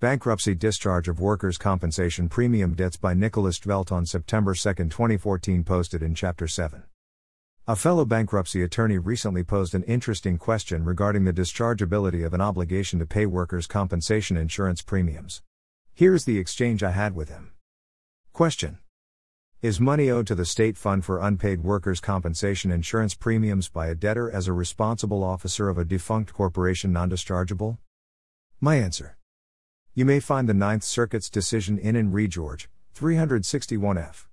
Bankruptcy Discharge of Workers' Compensation Premium Debts by Nicholas Dvelt on September 2, 2014, posted in Chapter 7. A fellow bankruptcy attorney recently posed an interesting question regarding the dischargeability of an obligation to pay workers' compensation insurance premiums. Here's the exchange I had with him. Question Is money owed to the state fund for unpaid workers' compensation insurance premiums by a debtor as a responsible officer of a defunct corporation non dischargeable? My answer you may find the Ninth Circuit's decision in and re George, 361F.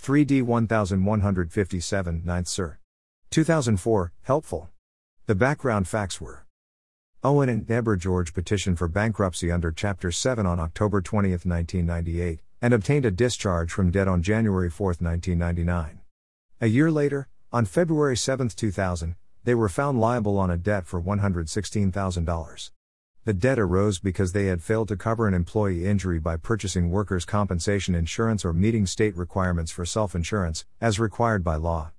3D 1157, 9th Cir. 2004, helpful. The background facts were Owen and Deborah George petitioned for bankruptcy under Chapter 7 on October 20, 1998, and obtained a discharge from debt on January 4, 1999. A year later, on February 7, 2000, they were found liable on a debt for $116,000. The debt arose because they had failed to cover an employee injury by purchasing workers' compensation insurance or meeting state requirements for self insurance, as required by law.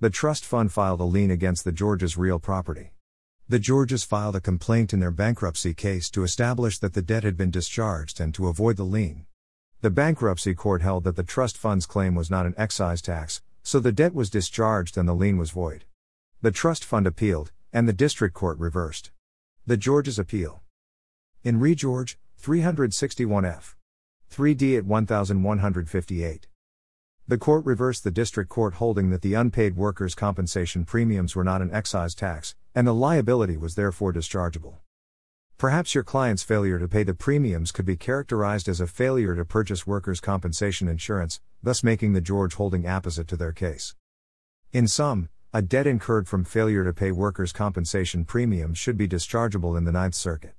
The trust fund filed a lien against the Georges' real property. The Georges filed a complaint in their bankruptcy case to establish that the debt had been discharged and to avoid the lien. The bankruptcy court held that the trust fund's claim was not an excise tax, so the debt was discharged and the lien was void. The trust fund appealed, and the district court reversed. The Georges appeal. In Re George, 361F. 3D at 1158. The court reversed the district court holding that the unpaid workers' compensation premiums were not an excise tax, and the liability was therefore dischargeable. Perhaps your client's failure to pay the premiums could be characterized as a failure to purchase workers' compensation insurance, thus making the George holding apposite to their case. In sum, a debt incurred from failure to pay workers' compensation premiums should be dischargeable in the Ninth Circuit.